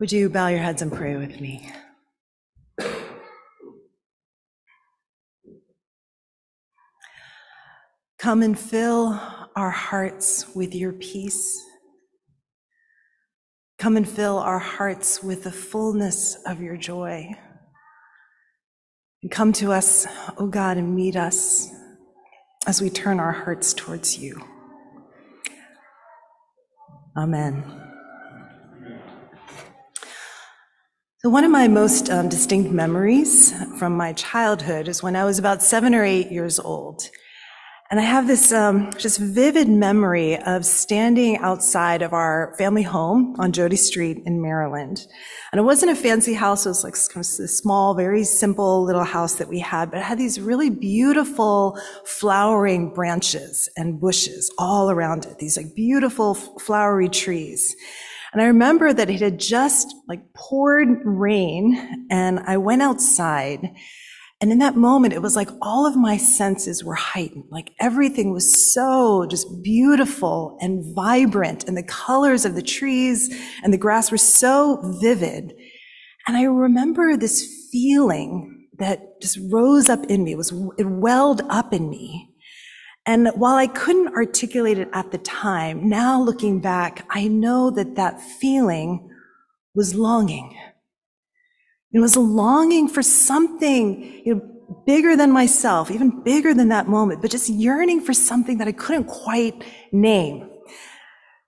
Would you bow your heads and pray with me? Come and fill our hearts with your peace. Come and fill our hearts with the fullness of your joy. And come to us, O oh God, and meet us as we turn our hearts towards you. Amen. So, one of my most um, distinct memories from my childhood is when I was about seven or eight years old. And I have this um, just vivid memory of standing outside of our family home on Jody Street in Maryland. And it wasn't a fancy house. It was like kind of a small, very simple little house that we had, but it had these really beautiful flowering branches and bushes all around it. These like beautiful flowery trees. And I remember that it had just like poured rain and I went outside and in that moment, it was like all of my senses were heightened. Like everything was so just beautiful and vibrant and the colors of the trees and the grass were so vivid. And I remember this feeling that just rose up in me. It was, it welled up in me. And while I couldn't articulate it at the time, now looking back, I know that that feeling was longing. It was a longing for something, you know, bigger than myself, even bigger than that moment, but just yearning for something that I couldn't quite name.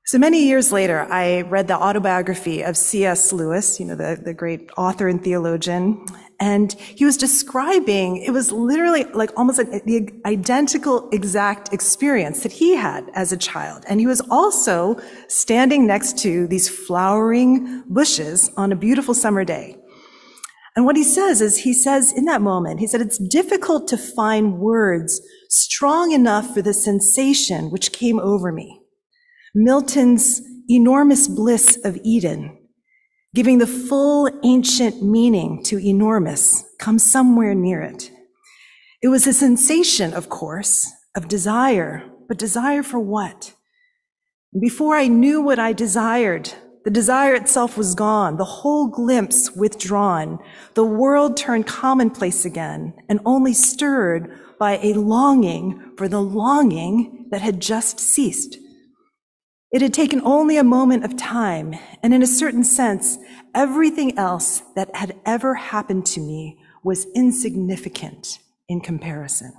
So many years later, I read the autobiography of C.S. Lewis, you know, the, the great author and theologian. And he was describing, it was literally like almost the identical exact experience that he had as a child. And he was also standing next to these flowering bushes on a beautiful summer day. And what he says is, he says in that moment, he said, it's difficult to find words strong enough for the sensation which came over me. Milton's enormous bliss of Eden, giving the full ancient meaning to enormous, comes somewhere near it. It was a sensation, of course, of desire, but desire for what? Before I knew what I desired, the desire itself was gone, the whole glimpse withdrawn. The world turned commonplace again and only stirred by a longing for the longing that had just ceased. It had taken only a moment of time, and in a certain sense, everything else that had ever happened to me was insignificant in comparison.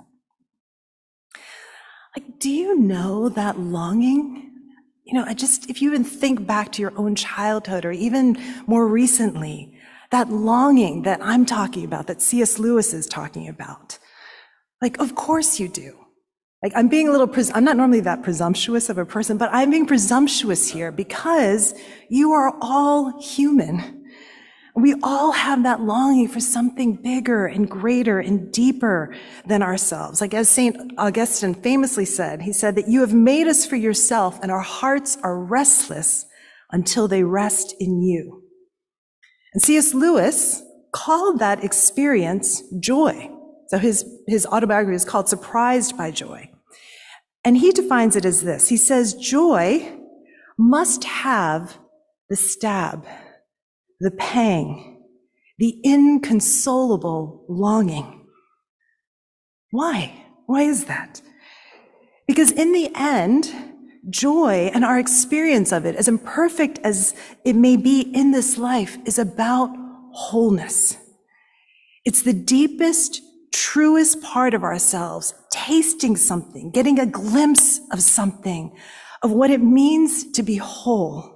Like, do you know that longing? you know, I just, if you even think back to your own childhood or even more recently, that longing that I'm talking about, that C.S. Lewis is talking about, like, of course you do. Like, I'm being a little, pres- I'm not normally that presumptuous of a person, but I'm being presumptuous here because you are all human. We all have that longing for something bigger and greater and deeper than ourselves. Like as St. Augustine famously said, he said that you have made us for yourself and our hearts are restless until they rest in you. And C.S. Lewis called that experience joy. So his, his autobiography is called Surprised by Joy. And he defines it as this. He says, joy must have the stab the pang, the inconsolable longing. Why? Why is that? Because in the end, joy and our experience of it, as imperfect as it may be in this life, is about wholeness. It's the deepest, truest part of ourselves, tasting something, getting a glimpse of something, of what it means to be whole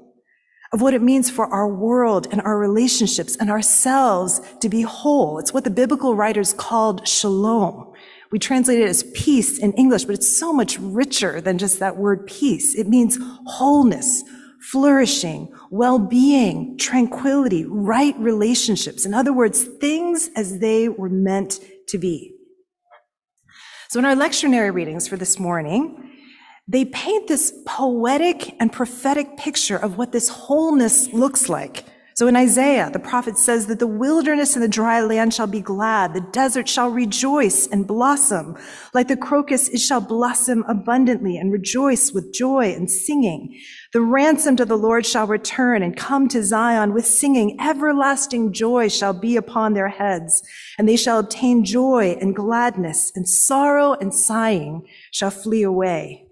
of what it means for our world and our relationships and ourselves to be whole. It's what the biblical writers called shalom. We translate it as peace in English, but it's so much richer than just that word peace. It means wholeness, flourishing, well-being, tranquility, right relationships. In other words, things as they were meant to be. So in our lectionary readings for this morning, they paint this poetic and prophetic picture of what this wholeness looks like. So in Isaiah, the prophet says that the wilderness and the dry land shall be glad. The desert shall rejoice and blossom. Like the crocus, it shall blossom abundantly and rejoice with joy and singing. The ransomed of the Lord shall return and come to Zion with singing. Everlasting joy shall be upon their heads, and they shall obtain joy and gladness, and sorrow and sighing shall flee away.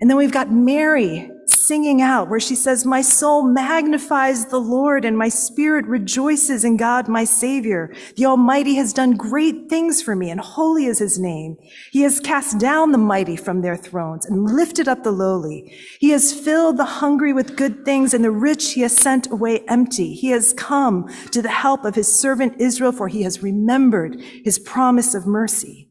And then we've got Mary singing out where she says, my soul magnifies the Lord and my spirit rejoices in God, my savior. The Almighty has done great things for me and holy is his name. He has cast down the mighty from their thrones and lifted up the lowly. He has filled the hungry with good things and the rich he has sent away empty. He has come to the help of his servant Israel for he has remembered his promise of mercy.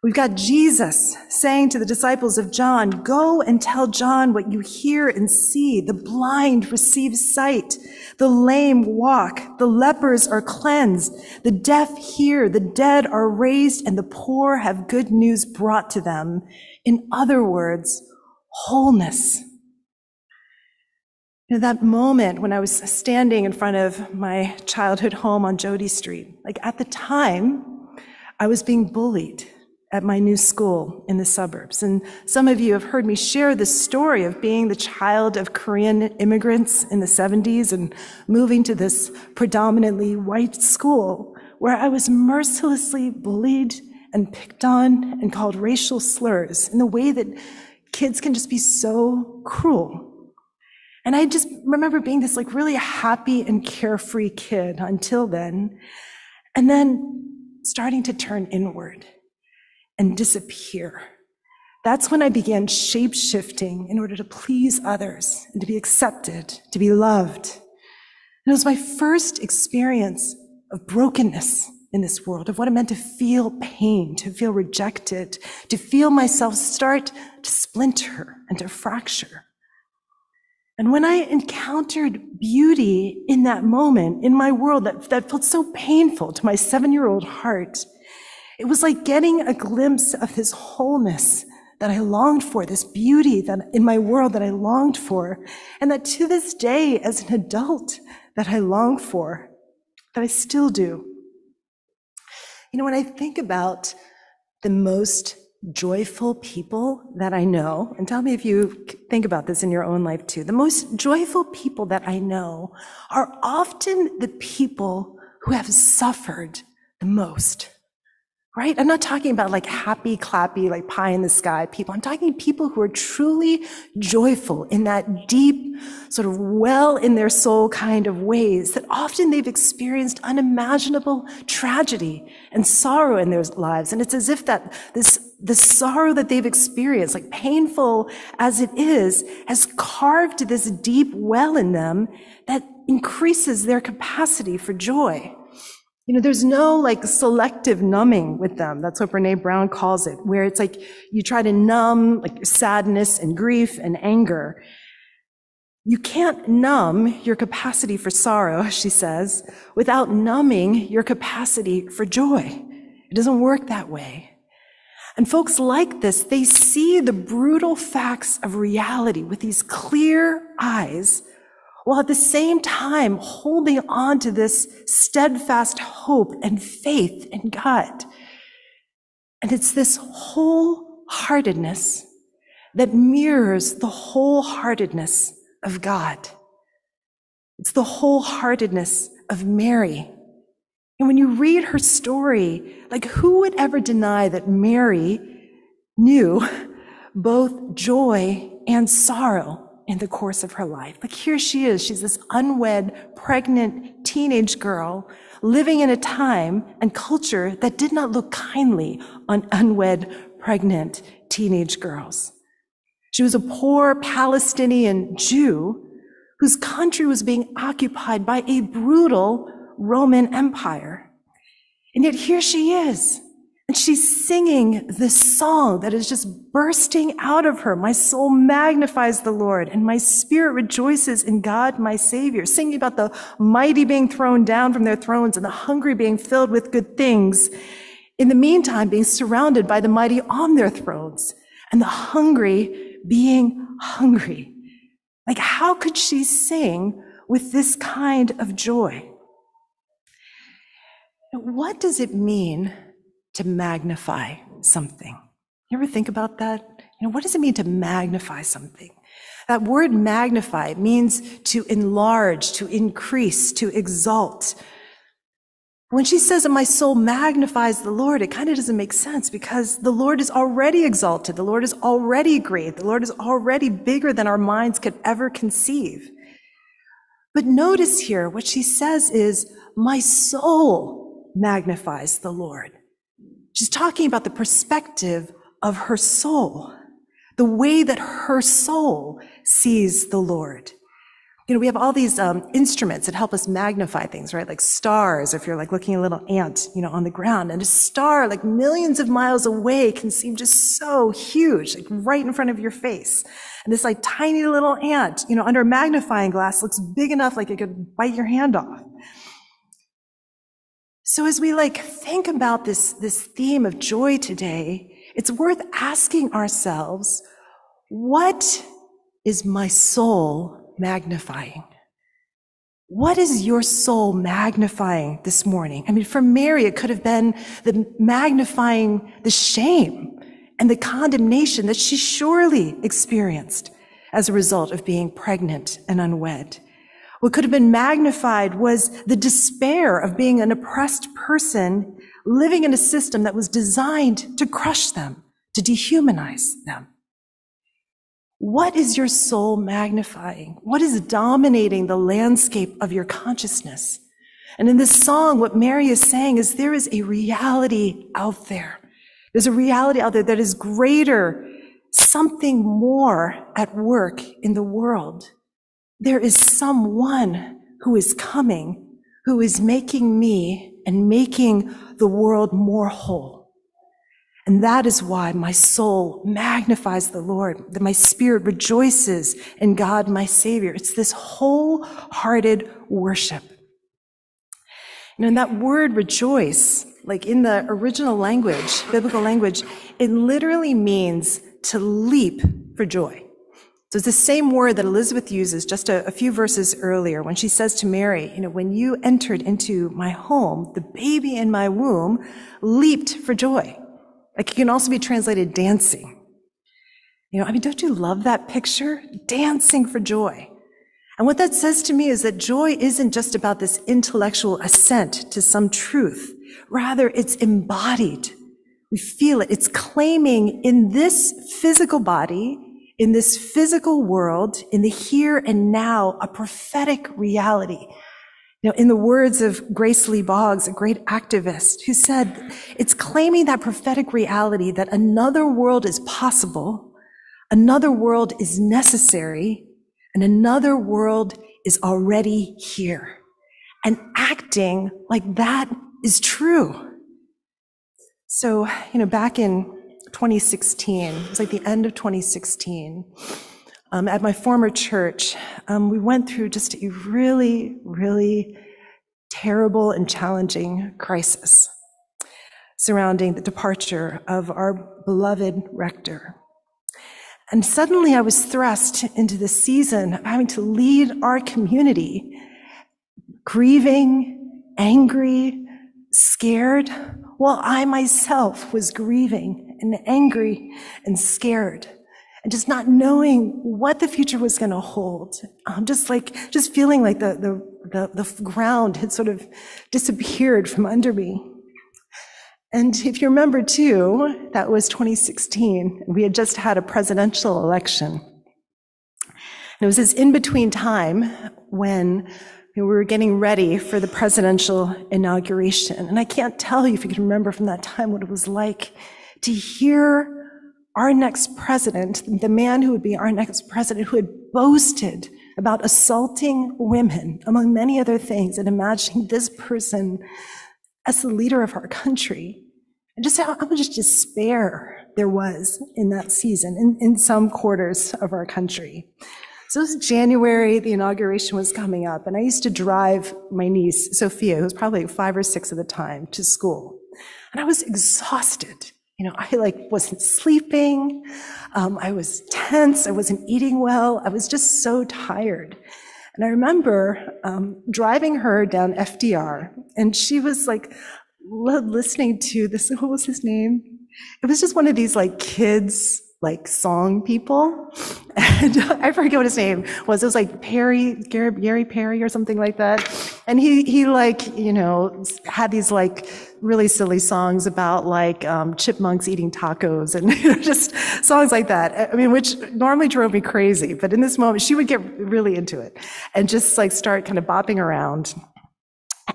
We've got Jesus saying to the disciples of John, go and tell John what you hear and see. The blind receive sight. The lame walk. The lepers are cleansed. The deaf hear. The dead are raised and the poor have good news brought to them. In other words, wholeness. You know, that moment when I was standing in front of my childhood home on Jody Street, like at the time, I was being bullied at my new school in the suburbs. And some of you have heard me share the story of being the child of Korean immigrants in the 70s and moving to this predominantly white school where I was mercilessly bullied and picked on and called racial slurs in the way that kids can just be so cruel. And I just remember being this like really happy and carefree kid until then. And then starting to turn inward and disappear. That's when I began shape shifting in order to please others and to be accepted, to be loved. And it was my first experience of brokenness in this world, of what it meant to feel pain, to feel rejected, to feel myself start to splinter and to fracture. And when I encountered beauty in that moment in my world that, that felt so painful to my seven year old heart, it was like getting a glimpse of his wholeness that I longed for, this beauty that in my world that I longed for, and that to this day as an adult that I long for, that I still do. You know, when I think about the most joyful people that I know, and tell me if you think about this in your own life too, the most joyful people that I know are often the people who have suffered the most right? I'm not talking about like happy, clappy, like pie in the sky people. I'm talking people who are truly joyful in that deep, sort of well in their soul kind of ways that often they've experienced unimaginable tragedy and sorrow in their lives. And it's as if that this, the sorrow that they've experienced, like painful as it is, has carved this deep well in them that increases their capacity for joy. You know, there's no like selective numbing with them. That's what Brene Brown calls it, where it's like you try to numb like sadness and grief and anger. You can't numb your capacity for sorrow, she says, without numbing your capacity for joy. It doesn't work that way. And folks like this, they see the brutal facts of reality with these clear eyes while at the same time holding on to this steadfast hope and faith in God. And it's this wholeheartedness that mirrors the wholeheartedness of God. It's the wholeheartedness of Mary. And when you read her story, like who would ever deny that Mary knew both joy and sorrow? In the course of her life. Like here she is. She's this unwed, pregnant teenage girl living in a time and culture that did not look kindly on unwed, pregnant teenage girls. She was a poor Palestinian Jew whose country was being occupied by a brutal Roman Empire. And yet here she is and she's singing this song that is just bursting out of her. My soul magnifies the Lord and my spirit rejoices in God, my savior, singing about the mighty being thrown down from their thrones and the hungry being filled with good things. In the meantime, being surrounded by the mighty on their thrones and the hungry being hungry. Like, how could she sing with this kind of joy. What does it mean to magnify something? You ever think about that? You know, what does it mean to magnify something? That word magnify means to enlarge, to increase, to exalt. When she says that my soul magnifies the Lord, it kind of doesn't make sense because the Lord is already exalted. The Lord is already great. The Lord is already bigger than our minds could ever conceive. But notice here, what she says is, my soul magnifies the Lord. She's talking about the perspective of her soul, the way that her soul sees the Lord. You know, we have all these um, instruments that help us magnify things, right? Like stars, if you're like looking at a little ant, you know, on the ground. And a star, like millions of miles away, can seem just so huge, like right in front of your face. And this like tiny little ant, you know, under a magnifying glass looks big enough like it could bite your hand off. So as we like think about this, this theme of joy today, it's worth asking ourselves, what is my soul magnifying? What is your soul magnifying this morning? I mean, for Mary, it could have been the magnifying the shame and the condemnation that she surely experienced as a result of being pregnant and unwed. What could have been magnified was the despair of being an oppressed person living in a system that was designed to crush them, to dehumanize them. What is your soul magnifying? What is dominating the landscape of your consciousness? And in this song, what Mary is saying is there is a reality out there. There's a reality out there that is greater, something more at work in the world. There is someone who is coming, who is making me and making the world more whole. And that is why my soul magnifies the Lord, that my spirit rejoices in God, my Savior. It's this wholehearted worship. And that word rejoice, like in the original language, biblical language, it literally means to leap for joy. So it's the same word that Elizabeth uses just a, a, few verses earlier when she says to Mary, you know, when you entered into my home, the baby in my womb leaped for joy. Like it can also be translated dancing. You know, I mean, don't you love that picture? Dancing for joy. And what that says to me is that joy isn't just about this intellectual assent to some truth. Rather, it's embodied. We feel it. It's claiming in this physical body, in this physical world, in the here and now, a prophetic reality know, in the words of Grace Lee Boggs, a great activist, who said, it's claiming that prophetic reality that another world is possible, another world is necessary, and another world is already here. And acting like that is true. So, you know, back in 2016, it was like the end of 2016, um, at my former church, um, we went through just a really, really terrible and challenging crisis surrounding the departure of our beloved rector. And suddenly I was thrust into the season of having to lead our community, grieving, angry, scared, while I myself was grieving and angry and scared and just not knowing what the future was going to hold. Um, just like, just feeling like the, the, the, the ground had sort of disappeared from under me. And if you remember too, that was 2016. We had just had a presidential election. And it was this in-between time when we were getting ready for the presidential inauguration. And I can't tell you if you can remember from that time what it was like to hear our next president, the man who would be our next president, who had boasted about assaulting women, among many other things, and imagining this person as the leader of our country. And just how, how much despair there was in that season, in, in some quarters of our country. So it was January, the inauguration was coming up, and I used to drive my niece, Sophia, who was probably five or six at the time, to school. And I was exhausted you know, I like wasn't sleeping. Um, I was tense. I wasn't eating well. I was just so tired. And I remember um, driving her down FDR, and she was like listening to this. What was his name? It was just one of these like kids like song people. And I forget what his name was. It was like Perry, Gary, Perry or something like that. And he, he like, you know, had these like really silly songs about like um, chipmunks eating tacos and you know, just songs like that. I mean, which normally drove me crazy. But in this moment, she would get really into it and just like start kind of bopping around.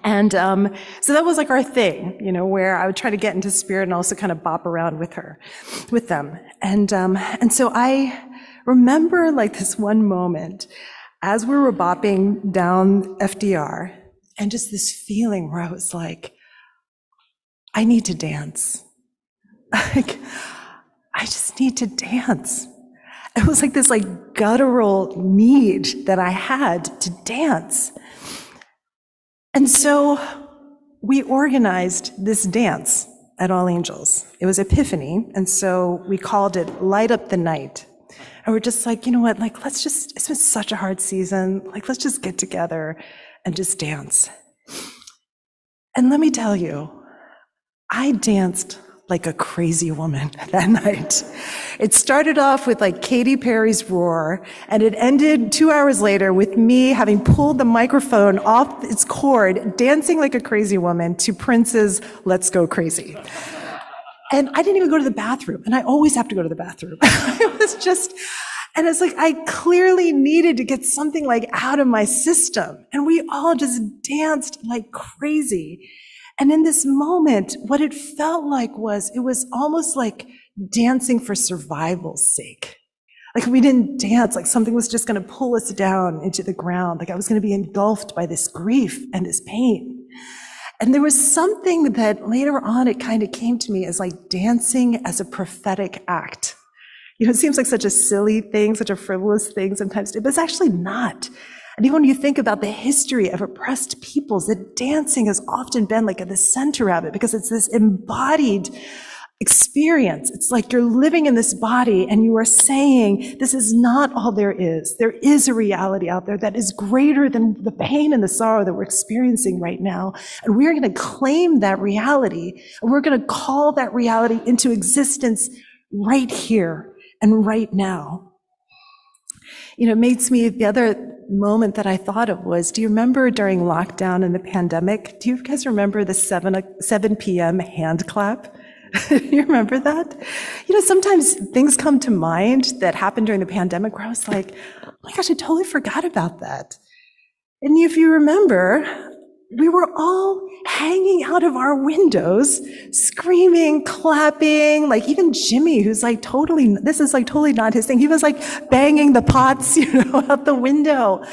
And um, so that was like our thing, you know, where I would try to get into spirit and also kind of bop around with her, with them. And um, and so I remember like this one moment as we were bopping down FDR, and just this feeling where I was like, I need to dance. Like, I just need to dance. It was like this like guttural need that I had to dance. And so we organized this dance at All Angels. It was Epiphany, and so we called it Light Up the Night. And we're just like, you know what, like, let's just, it's been such a hard season. Like, let's just get together and just dance. And let me tell you, I danced like a crazy woman that night. It started off with like Katy Perry's Roar, and it ended two hours later with me having pulled the microphone off its cord, dancing like a crazy woman to Prince's Let's Go Crazy. And I didn't even go to the bathroom, and I always have to go to the bathroom. it was just, and it's like I clearly needed to get something like out of my system. And we all just danced like crazy. And in this moment, what it felt like was it was almost like dancing for survival's sake. Like we didn't dance, like something was just going to pull us down into the ground. Like I was going to be engulfed by this grief and this pain. And there was something that later on it kind of came to me as like dancing as a prophetic act. You know, it seems like such a silly thing, such a frivolous thing sometimes, but it's actually not. And even when you think about the history of oppressed peoples, the dancing has often been like at the center of it because it's this embodied experience. It's like you're living in this body and you are saying, this is not all there is. There is a reality out there that is greater than the pain and the sorrow that we're experiencing right now. And we're going to claim that reality and we're going to call that reality into existence right here and right now. You know, it makes me, the other moment that I thought of was, do you remember during lockdown and the pandemic, do you guys remember the 7, 7 p.m. hand clap? you remember that? You know, sometimes things come to mind that happened during the pandemic where I was like, oh my gosh, I totally forgot about that. And if you remember, we were all hanging out of our windows, screaming, clapping, like even Jimmy, who's like totally, this is like totally not his thing. He was like banging the pots, you know, out the window,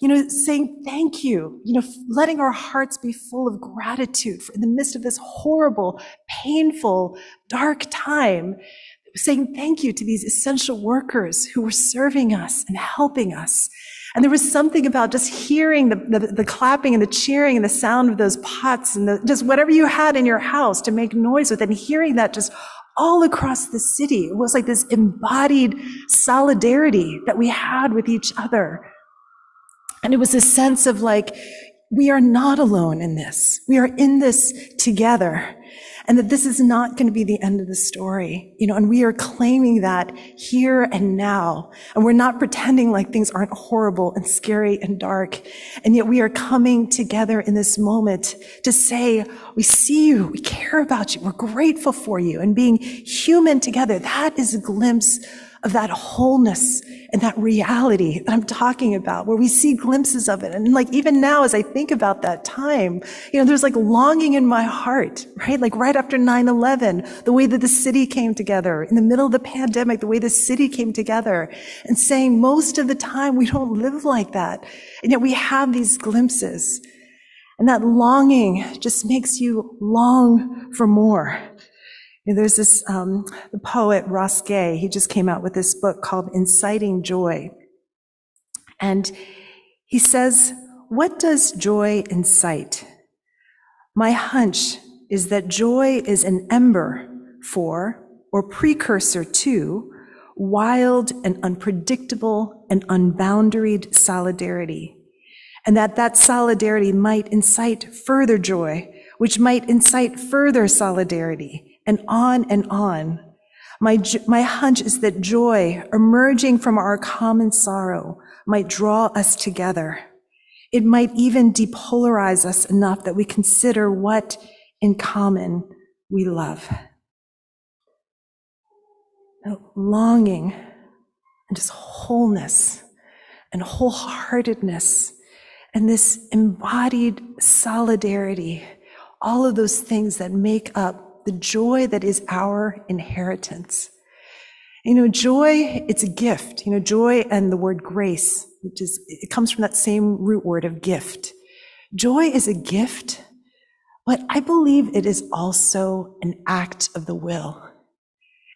you know, saying thank you, you know, letting our hearts be full of gratitude in the midst of this horrible, painful, dark time, saying thank you to these essential workers who were serving us and helping us. And there was something about just hearing the, the, the, clapping and the cheering and the sound of those pots and the, just whatever you had in your house to make noise with and hearing that just all across the city. It was like this embodied solidarity that we had with each other. And it was a sense of like, we are not alone in this. We are in this together and that this is not going to be the end of the story, you know, and we are claiming that here and now. And we're not pretending like things aren't horrible and scary and dark. And yet we are coming together in this moment to say, we see you, we care about you, we're grateful for you, and being human together. That is a glimpse of that wholeness and that reality that I'm talking about, where we see glimpses of it. And like even now, as I think about that time, you know, there's like longing in my heart, right? Like right after 9-11, the way that the city came together, in the middle of the pandemic, the way the city came together, and saying most of the time we don't live like that. And yet we have these glimpses. And that longing just makes you long for more. There's this um, the poet Ross Gay. He just came out with this book called Inciting Joy, and he says, "What does joy incite? My hunch is that joy is an ember for, or precursor to, wild and unpredictable and unboundaried solidarity. and that that solidarity might incite further joy, which might incite further solidarity, and on and on. My, my hunch is that joy emerging from our common sorrow might draw us together. It might even depolarize us enough that we consider what in common we love. Longing and just wholeness and wholeheartedness and this embodied solidarity, all of those things that make up the joy that is our inheritance. You know, joy, it's a gift. You know, joy and the word grace, which is, it comes from that same root word of gift. Joy is a gift, but I believe it is also an act of the will.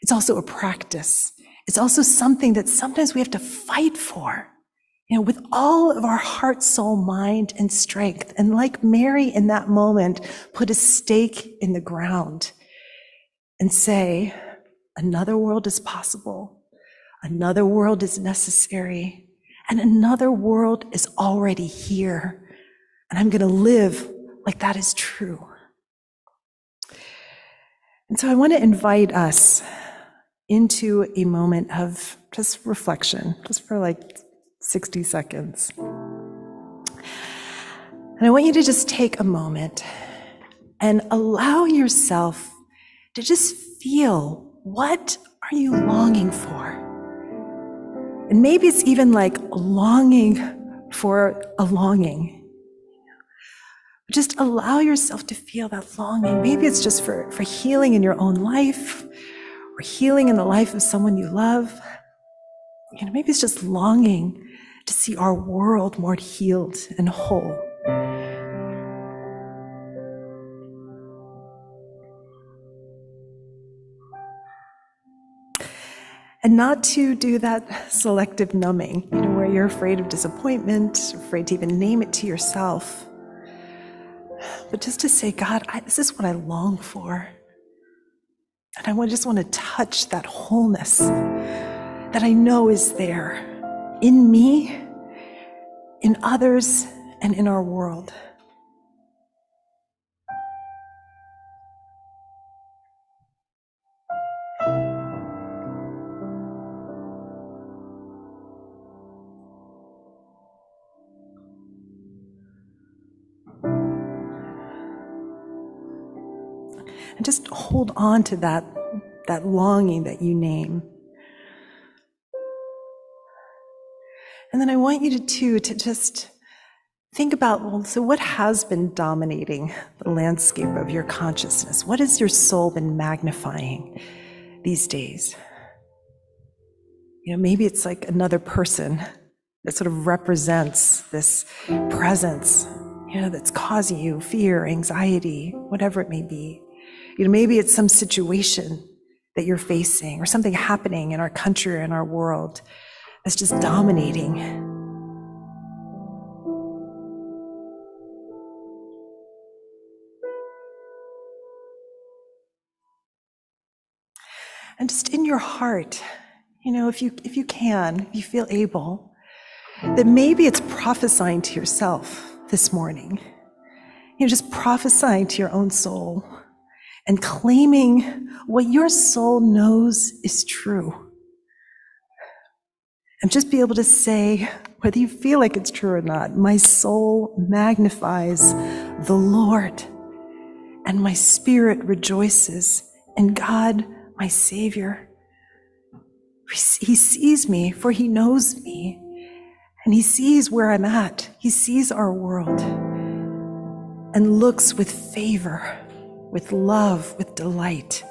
It's also a practice. It's also something that sometimes we have to fight for you know, with all of our heart, soul, mind, and strength. And like Mary in that moment, put a stake in the ground and say, another world is possible. Another world is necessary. And another world is already here. And I'm going to live like that is true. And so I want to invite us into a moment of just reflection, just for like 60 seconds. And I want you to just take a moment and allow yourself to just feel what are you longing for? And maybe it's even like longing for a longing. Just allow yourself to feel that longing. Maybe it's just for, for healing in your own life or healing in the life of someone you love. You know, maybe it's just longing to see our world more healed and whole. And not to do that selective numbing, you know, where you're afraid of disappointment, afraid to even name it to yourself. But just to say, God, I, this is what I long for. And I just want to touch that wholeness that I know is there in me, in others, and in our world. And just hold on to that, that longing that you name. Then I want you to, too, to just think about well, so what has been dominating the landscape of your consciousness? What has your soul been magnifying these days? You know, maybe it's like another person that sort of represents this presence, you know, that's causing you fear, anxiety, whatever it may be. You know, maybe it's some situation that you're facing or something happening in our country or in our world that's just dominating. And just in your heart, you know, if you if you can, if you feel able, that maybe it's prophesying to yourself this morning. You know, just prophesying to your own soul and claiming what your soul knows is true and just be able to say, whether you feel like it's true or not, my soul magnifies the Lord, and my spirit rejoices in God, my Savior. He sees me, for He knows me, and He sees where I'm at. He sees our world and looks with favor, with love, with delight.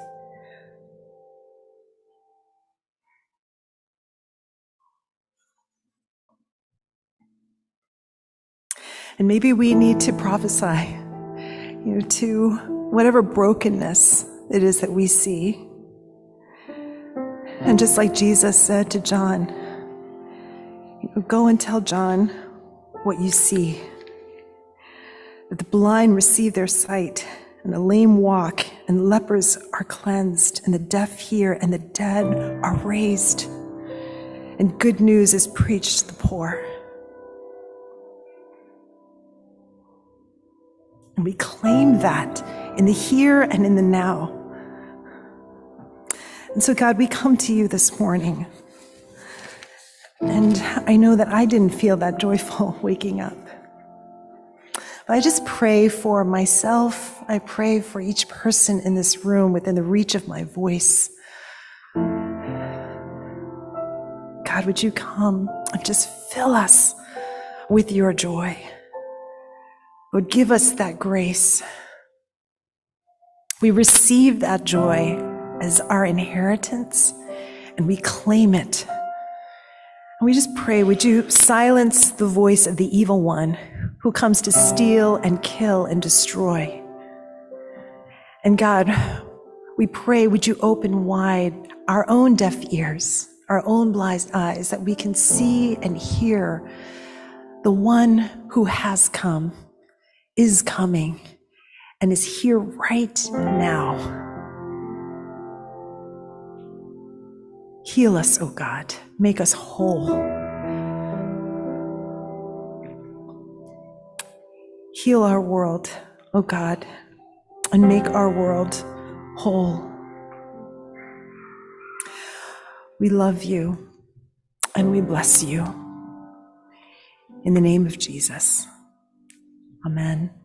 And maybe we need to prophesy, you know, to whatever brokenness it is that we see. And just like Jesus said to John, you know, go and tell John what you see. That the blind receive their sight, and the lame walk, and lepers are cleansed, and the deaf hear, and the dead are raised. And good news is preached to the poor. And we claim that in the here and in the now. And so, God, we come to you this morning. And I know that I didn't feel that joyful waking up. But I just pray for myself. I pray for each person in this room within the reach of my voice. God, would you come and just fill us with your joy? Would give us that grace. We receive that joy as our inheritance and we claim it. And we just pray, would you silence the voice of the evil one who comes to steal and kill and destroy? And God, we pray, would you open wide our own deaf ears, our own blind eyes, that we can see and hear the one who has come, is coming, and is here right now. Heal us, O oh God. Make us whole. Heal our world, O oh God, and make our world whole. We love you and we bless you. In the name of Jesus. Amen.